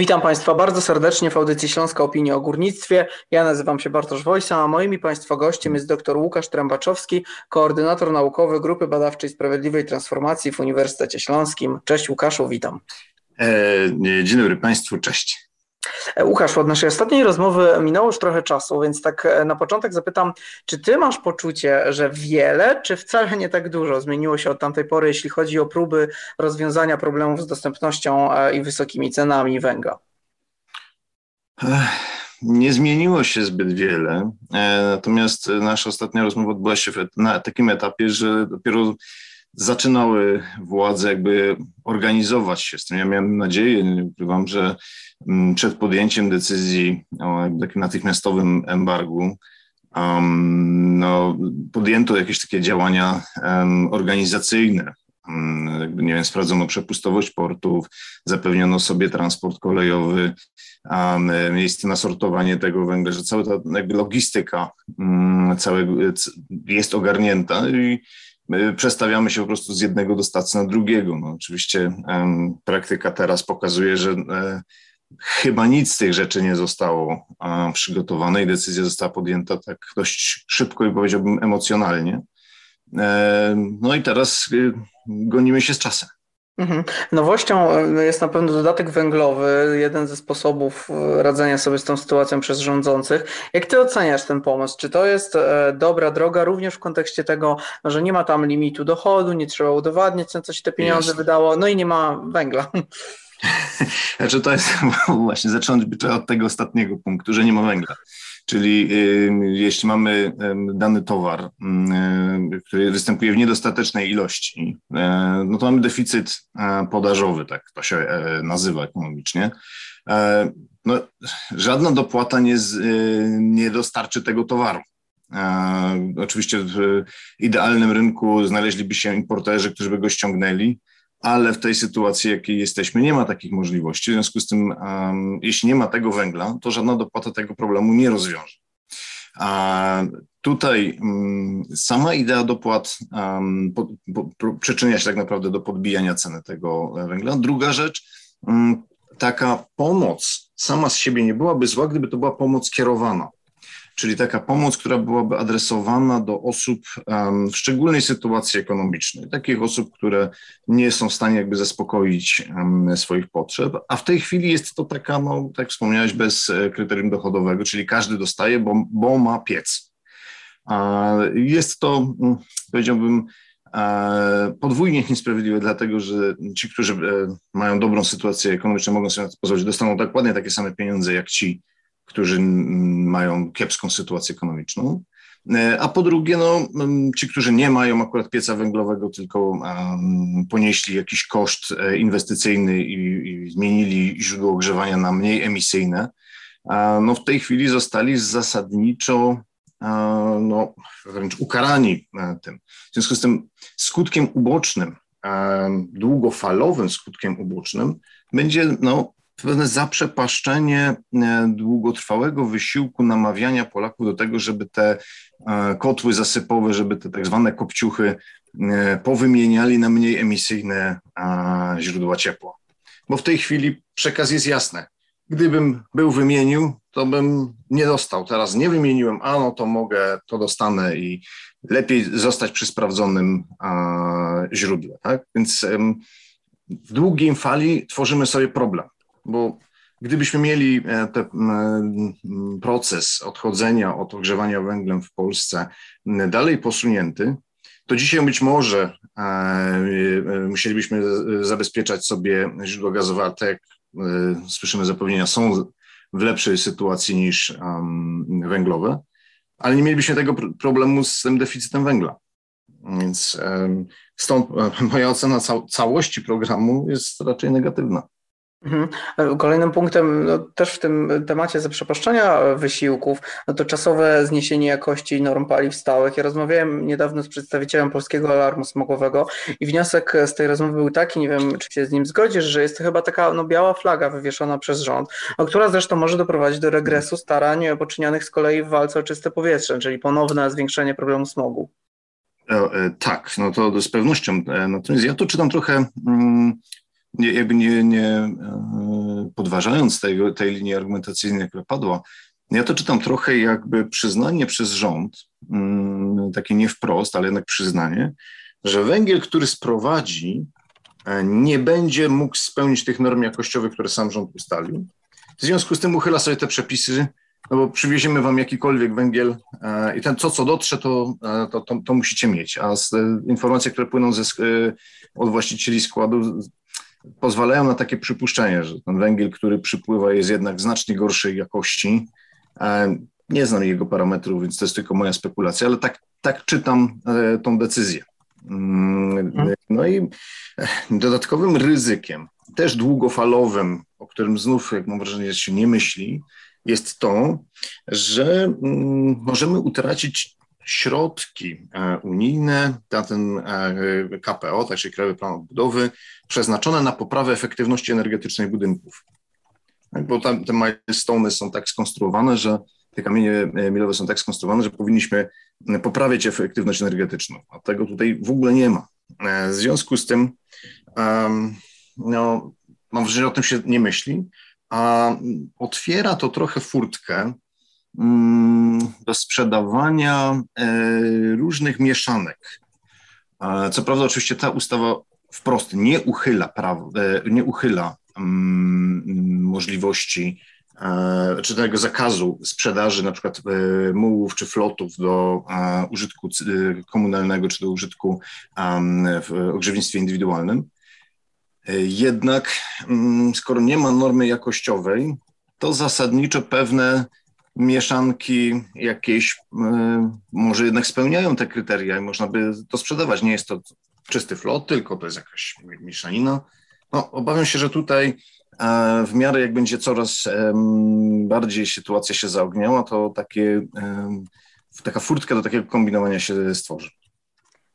Witam Państwa bardzo serdecznie w audycji Śląska Opinia o Górnictwie. Ja nazywam się Bartosz Wojsa, a moim Państwa gościem jest dr Łukasz Trębaczowski, koordynator naukowy Grupy Badawczej Sprawiedliwej Transformacji w Uniwersytecie Śląskim. Cześć Łukaszu, witam. E, dzień dobry Państwu, cześć. E, Łukasz, od naszej ostatniej rozmowy minęło już trochę czasu, więc tak e, na początek zapytam, czy ty masz poczucie, że wiele, czy wcale nie tak dużo zmieniło się od tamtej pory, jeśli chodzi o próby rozwiązania problemów z dostępnością e, i wysokimi cenami węgla? Nie zmieniło się zbyt wiele, natomiast nasza ostatnia rozmowa odbyła się na takim etapie, że dopiero zaczynały władze jakby organizować się z tym. Ja miałem nadzieję, nie ukrywam, że mm, przed podjęciem decyzji o takim natychmiastowym embargu um, no, podjęto jakieś takie działania um, organizacyjne. Um, jakby, nie wiem, sprawdzono przepustowość portów, zapewniono sobie transport kolejowy, miejsce na sortowanie tego węgla, że cała ta jakby logistyka mm, całego jest ogarnięta i przestawiamy się po prostu z jednego dostacy na drugiego. No, oczywiście praktyka teraz pokazuje, że e, chyba nic z tych rzeczy nie zostało przygotowane i decyzja została podjęta tak dość szybko i powiedziałbym emocjonalnie. E, no i teraz e, gonimy się z czasem. Mhm. Nowością e, jest na pewno dodatek węglowy, jeden ze sposobów e, radzenia sobie z tą sytuacją przez rządzących. Jak ty oceniasz ten pomysł? Czy to jest e, dobra droga również w kontekście tego, że nie ma tam limitu dochodu, nie trzeba udowadniać, na co się te pieniądze wydało, no i nie ma węgla? Znaczy to jest właśnie zacząć by trzeba od tego ostatniego punktu, że nie ma węgla. Czyli jeśli mamy dany towar, który występuje w niedostatecznej ilości, e, no to mamy deficyt e, podażowy, tak to się e, nazywa ekonomicznie. No, żadna dopłata nie, z, nie dostarczy tego towaru. Oczywiście w idealnym rynku znaleźliby się importerzy, którzy by go ściągnęli, ale w tej sytuacji, jakiej jesteśmy, nie ma takich możliwości. W związku z tym, um, jeśli nie ma tego węgla, to żadna dopłata tego problemu nie rozwiąże. A tutaj um, sama idea dopłat um, po, po, przyczynia się tak naprawdę do podbijania ceny tego węgla. Druga rzecz, mm, taka pomoc sama z siebie nie byłaby zła, gdyby to była pomoc kierowana czyli taka pomoc, która byłaby adresowana do osób w szczególnej sytuacji ekonomicznej, takich osób, które nie są w stanie jakby zaspokoić swoich potrzeb, a w tej chwili jest to taka, no, tak wspomniałeś, bez e, kryterium dochodowego, czyli każdy dostaje, bo, bo ma piec. Jest to, mm, powiedziałbym, e, podwójnie niesprawiedliwe, dlatego że ci, którzy e, mają dobrą sytuację ekonomiczną, mogą sobie pozwolić, dostaną dokładnie takie same pieniądze jak ci, którzy mają kiepską sytuację ekonomiczną. E, a po drugie, no, ci, którzy nie mają akurat pieca węglowego, tylko um, ponieśli jakiś koszt e, inwestycyjny i, i, zmienili źródło ogrzewania na mniej emisyjne, no, w tej chwili zostali zasadniczo no, wręcz ukarani e, tym. W związku z tym skutkiem ubocznym, długofalowym skutkiem ubocznym będzie no, pewne zaprzepaszczenie e, długotrwałego wysiłku namawiania Polaków do tego, żeby te e, kotły zasypowe, żeby te tak zwane kopciuchy e, powymieniali na mniej emisyjne źródła ciepła. Bo w tej chwili przekaz jest jasny. Gdybym był wymienił, to bym nie dostał. Teraz nie wymieniłem, a no to mogę, to dostanę i lepiej zostać przy sprawdzonym źródle. Tak? Więc w długiej fali tworzymy sobie problem bo gdybyśmy mieli e, ten proces odchodzenia od ogrzewania węglem w Polsce dalej posunięty, to dzisiaj być może e, e, musielibyśmy zabezpieczać sobie źródła gazowe, tak słyszymy zapewnienia, są w lepszej sytuacji niż węglowe, ale nie mielibyśmy tego problemu z tym deficytem węgla. Więc stąd moja ocena całości programu jest raczej negatywna. Mhm. Kolejnym punktem, no, też w tym temacie zaprzepaszczenia wysiłków, no to czasowe zniesienie jakości norm paliw stałych. Ja rozmawiałem niedawno z przedstawicielem Polskiego Alarmu Smogowego i wniosek z tej rozmowy był taki, nie wiem czy się z nim zgodzisz, że jest to chyba taka no, biała flaga wywieszona przez rząd, no, która zresztą może doprowadzić do regresu starań poczynianych z kolei w walce o czyste powietrze, czyli ponowne zwiększenie problemu smogu. E, e, tak, no to z pewnością. E, natomiast ja to czytam trochę. Nie, jakby nie, nie e, podważając tej, tej linii argumentacyjnej, która padła, ja to czytam trochę jakby przyznanie przez rząd, mm, takie nie wprost, ale jednak przyznanie, że węgiel, który sprowadzi, e, nie będzie mógł spełnić tych norm jakościowych, które sam rząd ustalił. W związku z tym uchyla sobie te przepisy, no bo przywieziemy wam jakikolwiek węgiel e, i ten co, co dotrze, to, to, to, to musicie mieć. A z, informacje, które płyną ze, od właścicieli składu, pozwalają na takie przypuszczenie, że ten węgiel, który przypływa, jest jednak znacznie gorszej jakości nie znam jego parametrów, więc to jest tylko moja spekulacja, ale tak, tak czytam e, tą decyzję. Mm, mhm. No i e, dodatkowym ryzykiem, też długofalowym, o którym znów, jak mam wrażenie, się nie myśli, jest to, że mm, możemy utracić środki e, unijne na ten KPO, tak czyli Krajowy Plan Odbudowy, przeznaczone na poprawę efektywności energetycznej budynków. Bo tam te milestone są tak skonstruowane, że te kamienie e, milowe są tak skonstruowane, że powinniśmy e, poprawiać efektywność energetyczną, a tego tutaj w ogóle nie ma. E, w związku z tym, no, mam wrażenie, że o tym się nie myśli, a otwiera to trochę furtkę do sprzedawania różnych mieszanek. Co prawda, oczywiście ta ustawa wprost nie uchyla, praw, nie uchyla Mm, możliwości e, czy tego zakazu sprzedaży na przykład e, mułów czy flotów do e, użytku komunalnego czy do użytku w ogrzewnictwie indywidualnym. Jednak mm, skoro nie ma normy jakościowej, to zasadniczo pewne mieszanki jakieś może jednak spełniają te kryteria i można by to sprzedawać. Nie jest to czysty flot, tylko to jest jakaś mieszanina no, obawiam się, że tutaj e, w miarę jak będzie coraz bardziej sytuacja się zaogniała, to takie, taka furtka do takiego kombinowania się stworzy.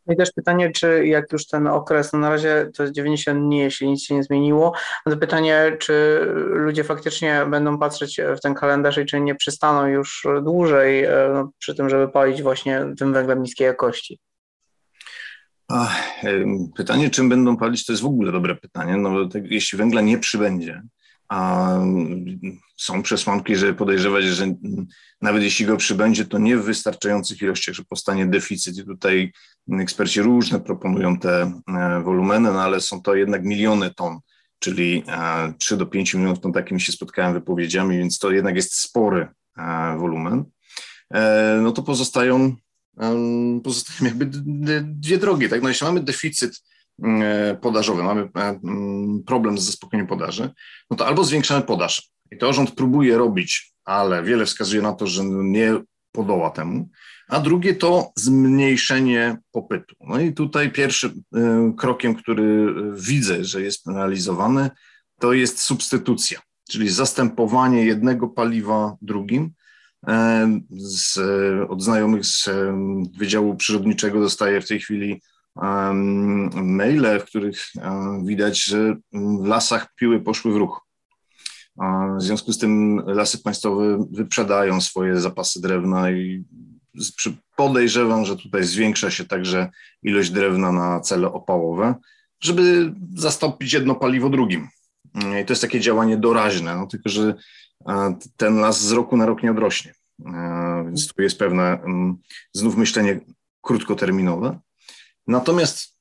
No i też pytanie, czy jak już ten okres, no na razie to jest 90 dni, jeśli nic się nie zmieniło, no to pytanie, czy ludzie faktycznie będą patrzeć w ten kalendarz i czy nie przystaną już dłużej e, no, przy tym, żeby palić właśnie tym węglem niskiej jakości. Pytanie, czym będą palić, to jest w ogóle dobre pytanie. No, tak, jeśli węgla nie przybędzie, a są przesłanki, żeby podejrzewać, że nawet jeśli go przybędzie, to nie w wystarczających ilościach, że powstanie deficyt. I tutaj eksperci różne proponują te e, wolumeny, no ale są to jednak miliony ton, czyli 3 e, do 5 milionów ton, takimi się spotkałem wypowiedziami, więc to jednak jest spory e, wolumen. No to pozostają pozostają jakby dwie drogi. Tak? No jeśli mamy deficyt mm, podażowy, mamy e, mm, problem z zaspokojeniem podaży, no to albo zwiększamy podaż. I to rząd próbuje robić, ale wiele wskazuje na to, że nie podoła temu. A drugie to zmniejszenie popytu. No i tutaj pierwszym e, krokiem, który widzę, że jest realizowany, to jest substytucja, czyli zastępowanie jednego paliwa drugim, z, od znajomych z Wydziału Przyrodniczego dostaję w tej chwili maile, w których um, widać, że w lasach piły poszły w ruch. W związku z tym lasy państwowe wyprzedają swoje zapasy drewna i podejrzewam, że tutaj zwiększa się także ilość drewna na cele opałowe, żeby zastąpić jedno paliwo drugim. I to jest takie działanie doraźne, no tylko że ten las z roku na rok nie odrośnie. Więc tu jest pewne mm, znów myślenie krótkoterminowe. Natomiast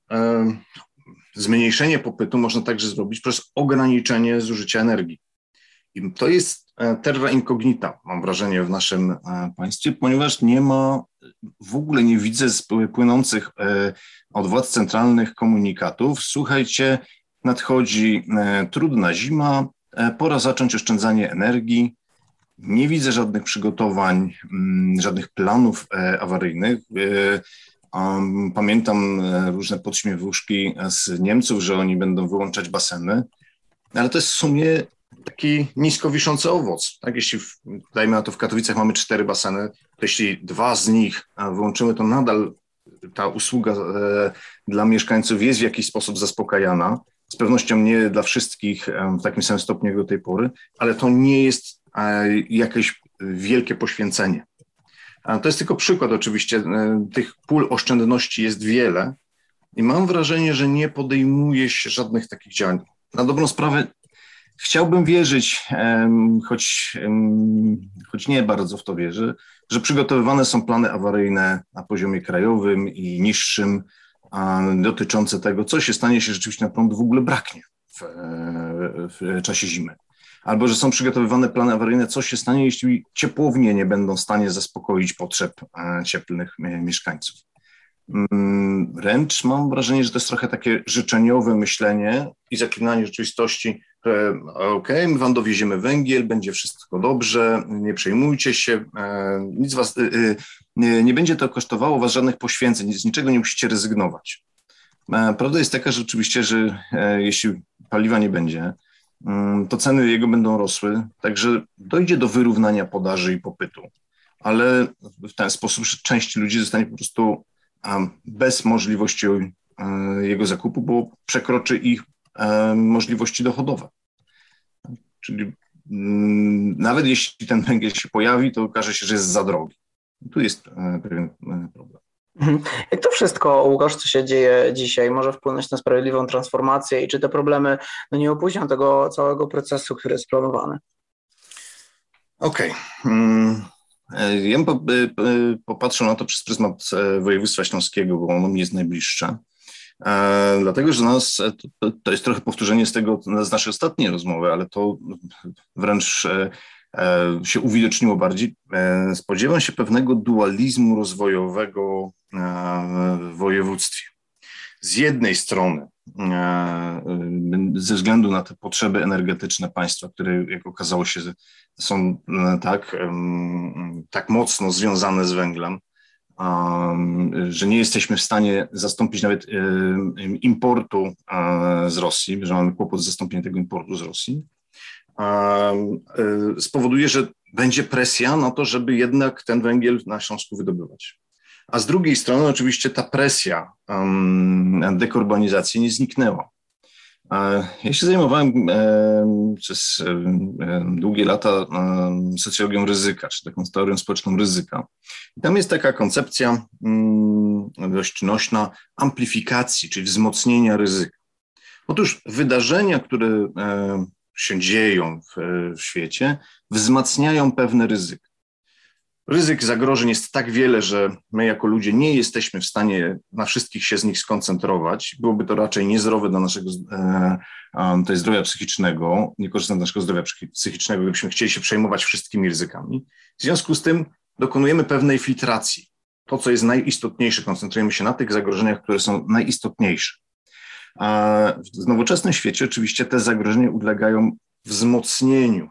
zmniejszenie popytu można także zrobić przez ograniczenie zużycia energii. I to jest e, terra incognita, mam wrażenie, w naszym e, państwie, ponieważ nie ma, w ogóle nie widzę płynących e, od władz centralnych komunikatów. Słuchajcie, nadchodzi trudna zima, pora zacząć oszczędzanie energii. Nie widzę żadnych przygotowań, mm, żadnych planów e, awaryjnych. E, pamiętam e, różne podśmiewuszki z Niemców, że oni będą wyłączać baseny, ale to jest w sumie taki nisko wiszący owoc. Tak? Jeśli, dajmy na to, w Katowicach mamy cztery baseny, to jeśli dwa z nich wyłączymy, to nadal ta usługa dla mieszkańców jest w jakiś sposób zaspokajana. Z pewnością nie dla wszystkich w takim samym stopniu jak do tej pory, ale to nie jest jakieś wielkie poświęcenie. To jest tylko przykład oczywiście. E, tych pól oszczędności jest wiele i mam wrażenie, że nie podejmuje się żadnych takich działań. Na dobrą sprawę chciałbym wierzyć, choć, choć nie bardzo w to wierzę, że przygotowywane są plany awaryjne na poziomie krajowym i niższym dotyczące tego, co się stanie, jeśli rzeczywiście na prąd w ogóle braknie w, w czasie zimy. Albo że są przygotowywane plany awaryjne, co się stanie, jeśli ciepłownie nie będą w stanie zaspokoić potrzeb e, cieplnych mieszkańców. Mm, wręcz mam wrażenie, że to jest trochę takie życzeniowe myślenie i zaklinanie rzeczywistości, że okej, okay, my wam dowieziemy węgiel, będzie wszystko dobrze, nie przejmujcie się, e, nic was, e, nie, nie będzie to kosztowało was żadnych poświęceń, z niczego nie musicie rezygnować. Prawda jest taka, że rzeczywiście, że jeśli paliwa nie będzie, to ceny jego będą rosły, także dojdzie do wyrównania podaży i popytu. Ale w ten sposób część ludzi zostanie po prostu bez możliwości e, jego zakupu, bo przekroczy ich e, możliwości dochodowe. Czyli mm, nawet jeśli ten węgiel się pojawi, to okaże się, że jest za drogi. Tu jest e, pewien problem. Mhm. Jak to wszystko, Łukasz, co się dzieje dzisiaj, może wpłynąć na sprawiedliwą transformację i czy te problemy no, nie opóźnią tego całego procesu, który jest planowany? Okej. Okay. Hmm. E, ja bym e, popatrzył na to przez pryzmat e, województwa śląskiego, bo ono mi jest najbliższe. Dlatego, że nas, to jest trochę powtórzenie z tego, z naszej ostatniej rozmowy, ale to wręcz się uwidoczniło bardziej. Spodziewam się pewnego dualizmu rozwojowego w województwie. Z jednej strony, ze względu na te potrzeby energetyczne państwa, które, jak okazało się, są e, tak, tak mocno związane z węglem, że nie jesteśmy w stanie zastąpić nawet importu z Rosji, że mamy kłopot z zastąpieniem tego importu z Rosji, e, spowoduje, że będzie presja na to, żeby jednak ten węgiel na Śląsku wydobywać. A z drugiej strony oczywiście ta presja dekarbonizacji nie zniknęła. Ja się zajmowałem przez długie lata socjologią ryzyka, czy taką teorią społeczną ryzyka. I tam jest taka koncepcja mm, dość nośna amplifikacji, czyli wzmocnienia ryzyka. Otóż wydarzenia, które się dzieją w, w świecie, wzmacniają pewne ryzyka. Ryzyk zagrożeń jest tak wiele, że my jako ludzie nie jesteśmy w stanie na wszystkich się z nich skoncentrować. Byłoby to raczej niezdrowe dla naszego e, to zdrowia psychicznego, niekorzystne dla naszego zdrowia psychicznego, gdybyśmy chcieli się przejmować wszystkimi ryzykami. W związku z tym dokonujemy pewnej filtracji. To, co jest najistotniejsze, koncentrujemy się na tych zagrożeniach, które są najistotniejsze. A w nowoczesnym świecie oczywiście te zagrożenia ulegają wzmocnieniu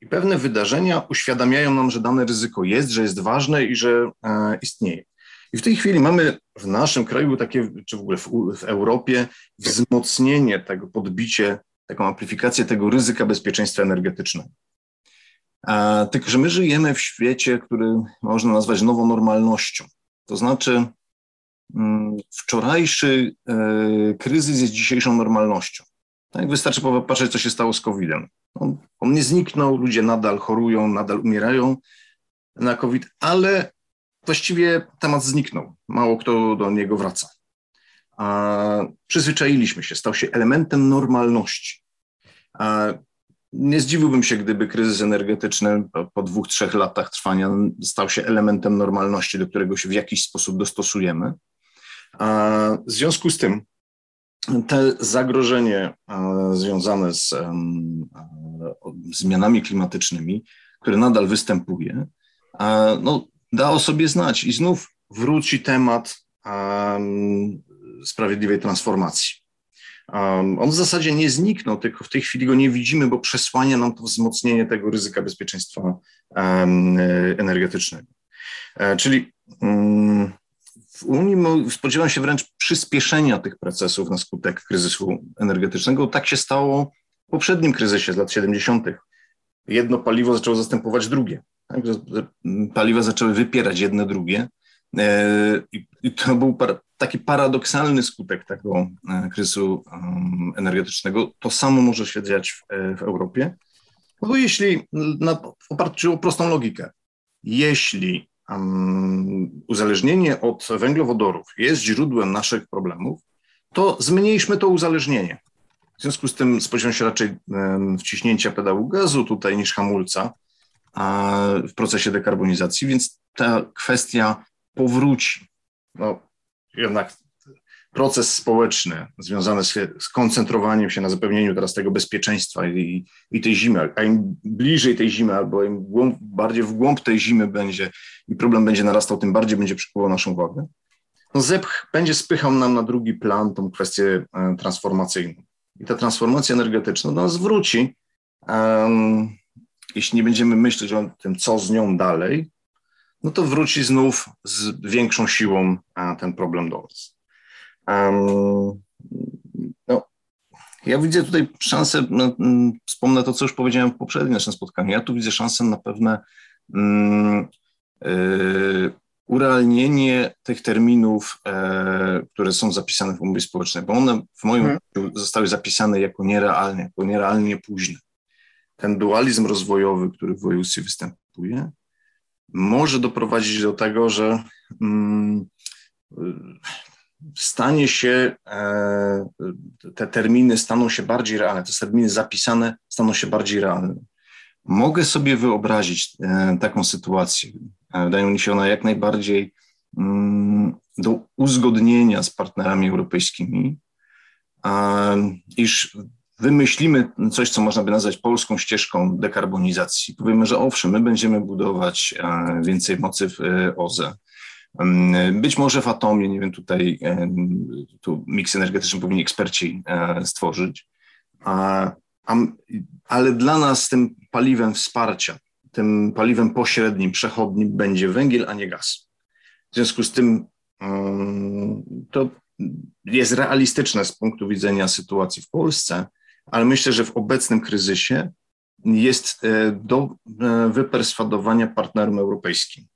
i pewne wydarzenia uświadamiają nam, że dane ryzyko jest, że jest ważne i że e, istnieje. I w tej chwili mamy w naszym kraju takie, czy w ogóle w, w Europie, wzmocnienie tego, podbicie, taką amplifikację tego ryzyka bezpieczeństwa energetycznego. A, tylko, że my żyjemy w świecie, który można nazwać nową normalnością. To znaczy, wczorajszy e, kryzys jest dzisiejszą normalnością. Tak, wystarczy popatrzeć, co się stało z COVID-em. On, on nie zniknął, ludzie nadal chorują, nadal umierają na COVID, ale właściwie temat zniknął. Mało kto do niego wraca. A przyzwyczailiśmy się, stał się elementem normalności. A nie zdziwiłbym się, gdyby kryzys energetyczny po, po dwóch, trzech latach trwania stał się elementem normalności, do którego się w jakiś sposób dostosujemy. W związku z tym te zagrożenie e, związane z e, zmianami klimatycznymi, które nadal występuje, e, no, da o sobie znać i znów wróci temat sprawiedliwej transformacji. On w zasadzie nie zniknął, tylko w tej chwili go nie widzimy, bo przesłania nam to wzmocnienie tego ryzyka bezpieczeństwa energetycznego. Czyli mm, w Unii spodziewam się wręcz przyspieszenia tych procesów na skutek kryzysu energetycznego. Tak się stało w poprzednim kryzysie z lat 70. Jedno paliwo zaczęło zastępować drugie. Tak? Paliwa zaczęły wypierać jedne drugie. E, I to był taki paradoksalny skutek tego e, kryzysu energetycznego. To samo może się dziać w, e, w Europie. No bo jeśli, na, w oparciu o prostą logikę, jeśli uzależnienie od węglowodorów jest źródłem naszych problemów, to zmniejszmy to uzależnienie. W związku z tym spodziewam się raczej wciśnięcia pedału gazu tutaj niż hamulca w procesie dekarbonizacji, więc ta kwestia powróci. No, jednak proces społeczny związany z skoncentrowaniem się na zapewnieniu teraz tego bezpieczeństwa i, i tej zimy, a im bliżej tej zimy, albo im głąb, bardziej w głąb tej zimy będzie i problem będzie narastał, tym bardziej będzie przykuwał naszą uwagę. No zepch będzie spychał nam na drugi plan tą kwestię e, transformacyjną. I ta transformacja energetyczna do nas wróci, um, jeśli nie będziemy myśleć o tym, co z nią dalej, no to wróci znów z większą siłą ten problem do nas. Um, no, ja widzę tutaj szansę, no, mm, wspomnę to, co już powiedziałem w poprzednim naszym spotkaniu, ja tu widzę szansę na pewne um, yy, urealnienie tych terminów, e, które są zapisane w umowie społecznej, bo one w moim hmm. zostały zapisane jako nierealne, jako nierealnie późne. Ten dualizm rozwojowy, który w województwie występuje, może doprowadzić do tego, że mm, stanie się, e, te terminy staną się bardziej realne, te terminy zapisane staną się bardziej realne. Mogę sobie wyobrazić e, taką sytuację. E, wydaje mi się ona jak najbardziej mm, do uzgodnienia z partnerami europejskimi, iż wymyślimy coś, co można by nazwać polską ścieżką dekarbonizacji. Powiemy, że owszem, my będziemy budować więcej mocy w OZE, być może w atomie, nie wiem, tutaj tu miks energetyczny powinni eksperci e, stworzyć, ale dla nas tym paliwem wsparcia, tym paliwem pośrednim, przechodnim będzie węgiel, a nie gaz. W związku z tym to jest realistyczne z punktu widzenia sytuacji w Polsce, ale myślę, że w obecnym kryzysie jest e, do e, wyperswadowania partnerom europejskim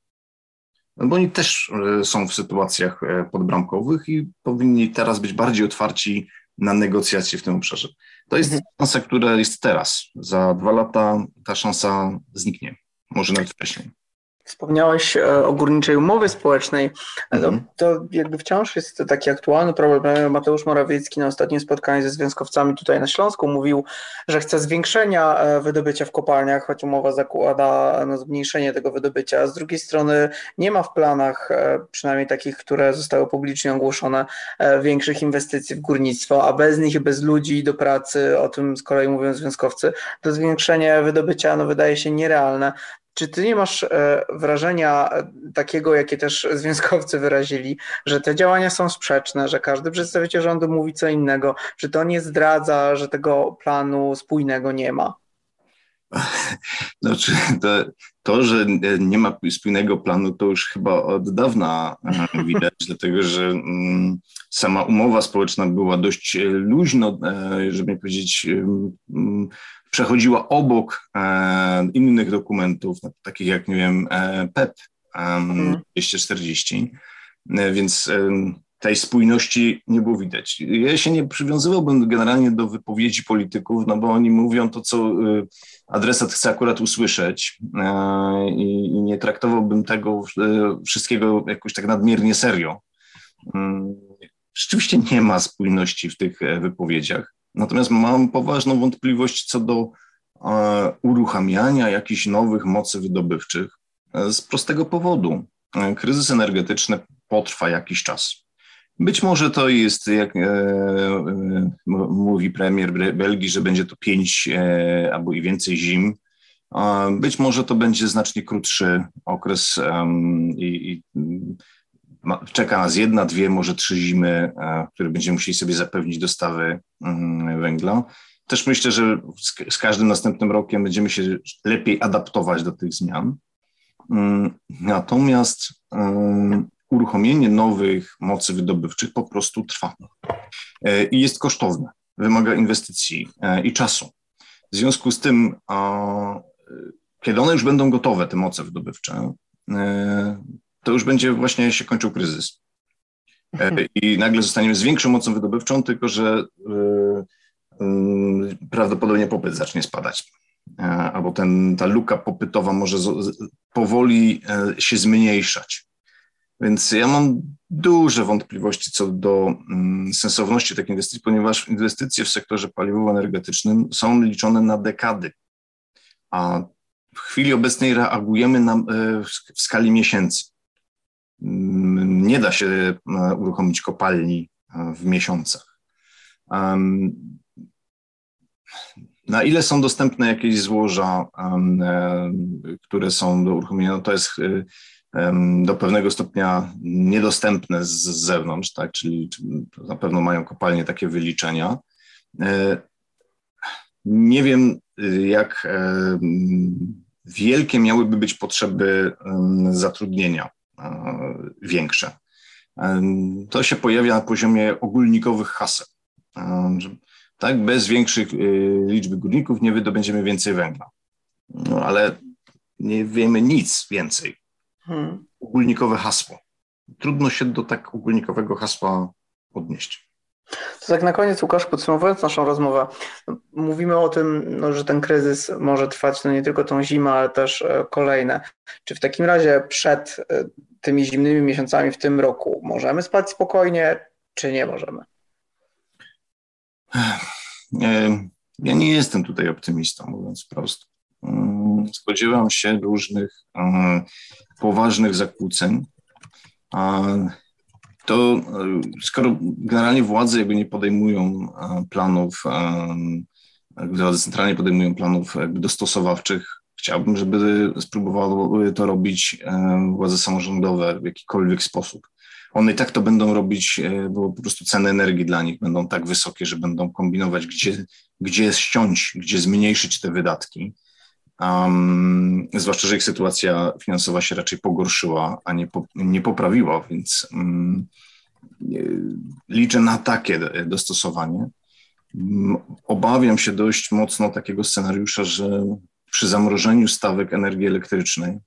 no bo oni też e, są w sytuacjach e, podbramkowych i powinni teraz być bardziej otwarci na negocjacje w tym obszarze. To jest mhm. szansa, która jest teraz. Za dwa lata ta szansa zniknie, może nawet wcześniej. Wspomniałeś e, o górniczej umowie społecznej. No, mhm. To jakby wciąż jest to taki aktualny problem. Mateusz Morawiecki na ostatnim spotkaniu ze związkowcami tutaj na Śląsku mówił, że chce zwiększenia e, wydobycia w kopalniach, choć umowa zakłada no, zmniejszenie tego wydobycia. Z drugiej strony nie ma w planach, e, przynajmniej takich, które zostały publicznie ogłoszone, większych inwestycji w górnictwo, a bez nich, bez ludzi do pracy, o tym z kolei mówią związkowcy, to zwiększenie wydobycia no, wydaje się nierealne. Czy ty nie masz e, wrażenia e, takiego, jakie też związkowcy wyrazili, że te działania są sprzeczne, że każdy przedstawiciel rządu mówi co innego, że to nie zdradza, że tego planu spójnego nie ma? Znaczy, to, to, że nie ma spójnego planu, to już chyba od dawna e, widać, dlatego że mm, sama umowa społeczna była dość luźno, żeby nie powiedzieć, mm, przechodziła obok e, innych dokumentów, takich jak, nie wiem, PEP e, 240, e, więc e, tej spójności nie było widać. Ja się nie przywiązywałbym generalnie do wypowiedzi polityków, no bo oni mówią to, co e, adresat chce akurat usłyszeć i, i nie traktowałbym tego wszystkiego jakoś tak nadmiernie serio. Mm, rzeczywiście nie ma spójności w tych wypowiedziach. Natomiast mam poważną wątpliwość co do e, uruchamiania jakichś nowych mocy wydobywczych e, z prostego powodu. E, kryzys energetyczny potrwa jakiś czas. Być może to jest, jak mówi premier Belgii, że będzie to pięć albo i więcej zim. Być może to będzie znacznie krótszy okres i, i czeka nas jedna, dwie, może trzy zimy, e, w których będziemy musieli sobie zapewnić dostawy mm, węgla. Też myślę, że z, każdym następnym rokiem będziemy się lepiej adaptować do tych zmian. Mm, natomiast uruchomienie nowych mocy wydobywczych po prostu trwa e, i jest kosztowne, wymaga inwestycji e, i czasu. W związku z tym, kiedy one już będą gotowe, te moce wydobywcze, to już będzie właśnie się kończył kryzys. E, I nagle zostaniemy z większą mocą wydobywczą, tylko że yy, yy, prawdopodobnie popyt zacznie spadać. Albo ten, ta luka popytowa może powoli się zmniejszać. Więc ja mam duże wątpliwości co do mm, sensowności takiej inwestycji, ponieważ inwestycje w sektorze paliwowo-energetycznym są liczone na dekady, a w chwili obecnej reagujemy na, e, w skali miesięcy. Nie da się e, uruchomić kopalni e, w miesiącach. Na ile są dostępne jakieś złoża, które są do uruchomienia, no to jest do pewnego stopnia niedostępne z zewnątrz, tak? czyli na pewno mają kopalnie takie wyliczenia. Nie wiem, jak wielkie miałyby być potrzeby zatrudnienia większe. To się pojawia na poziomie ogólnikowych haseł. Tak, bez większych liczby górników nie wydobędziemy więcej węgla. No, ale nie wiemy nic więcej. Hmm. Ogólnikowe hasło. Trudno się do tak ogólnikowego hasła odnieść. To tak na koniec, Łukasz, podsumowując naszą rozmowę, mówimy o tym, no, że ten kryzys może trwać no, nie tylko tą zimę, ale też e, kolejne. Czy w takim razie przed e, tymi zimnymi miesiącami w tym roku możemy spać spokojnie, czy nie możemy? Ja nie jestem tutaj optymistą, mówiąc prosto. Mm, spodziewam się różnych e, poważnych zakłóceń to e, skoro generalnie władze jakby nie podejmują e, planów, e, władze centralnie podejmują planów jakby dostosowawczych, chciałbym, żeby spróbowały to robić władze samorządowe w jakikolwiek sposób. One i tak to będą robić, bo po prostu ceny energii dla nich będą tak wysokie, że będą kombinować, gdzie, gdzie ściąć, gdzie zmniejszyć te wydatki. Um, zwłaszcza, że ich sytuacja finansowa się raczej pogorszyła, a nie, po, nie poprawiła, więc um, liczę na takie dostosowanie. Obawiam się dość mocno takiego scenariusza, że przy zamrożeniu stawek energii elektrycznej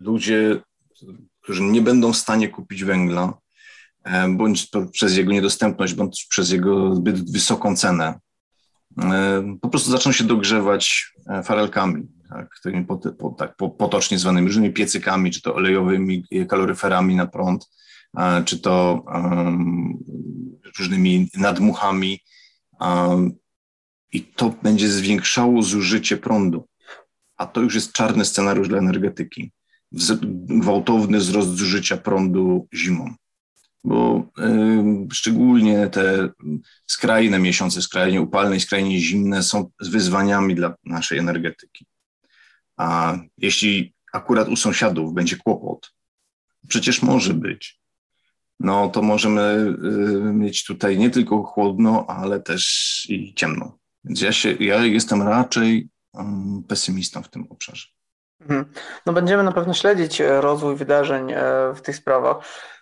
ludzie, którzy nie będą w stanie kupić węgla, e, bądź przez jego niedostępność, bądź przez jego zbyt wysoką cenę, E, po prostu zaczną się dogrzewać e, farelkami, tak, tymi po, po, tak, potocznie zwanymi różnymi piecykami, czy to olejowymi kaloryferami na prąd, czy to um, różnymi nadmuchami. Um, I to będzie zwiększało zużycie prądu. A to już jest czarny scenariusz dla energetyki. Gwałtowny wzrost zużycia prądu zimą bo y, szczególnie te skrajne miesiące, skrajnie upalne i skrajnie zimne są wyzwaniami dla naszej energetyki. A jeśli akurat u sąsiadów będzie kłopot, przecież może być, no to możemy y, mieć tutaj nie tylko chłodno, ale też i ciemno. Więc ja, się, ja jestem raczej um, pesymistą w tym obszarze. Mhm. No będziemy na pewno śledzić e, rozwój wydarzeń e, w tych sprawach.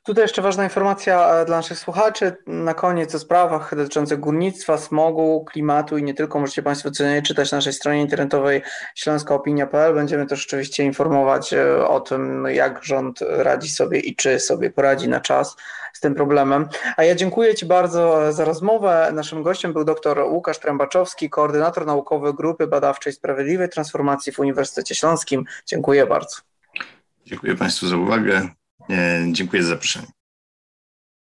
Tutaj jeszcze ważna informacja e, dla naszych słuchaczy. Na koniec o sprawach dotyczących górnictwa, smogu, klimatu i nie tylko. Możecie Państwo codziennie czytać na naszej stronie internetowej śląskaopinia.pl. Będziemy też oczywiście informować o tym, jak rząd radzi sobie i czy sobie poradzi na czas z tym problemem. A ja dziękuję Ci bardzo za rozmowę. Naszym gościem był dr Łukasz Trębaczowski, koordynator naukowy Grupy Badawczej Sprawiedliwej Transformacji w Uniwersytecie Śląskim. Dziękuję bardzo. Dziękuję Państwu za uwagę. E, dziękuję za zaproszenie.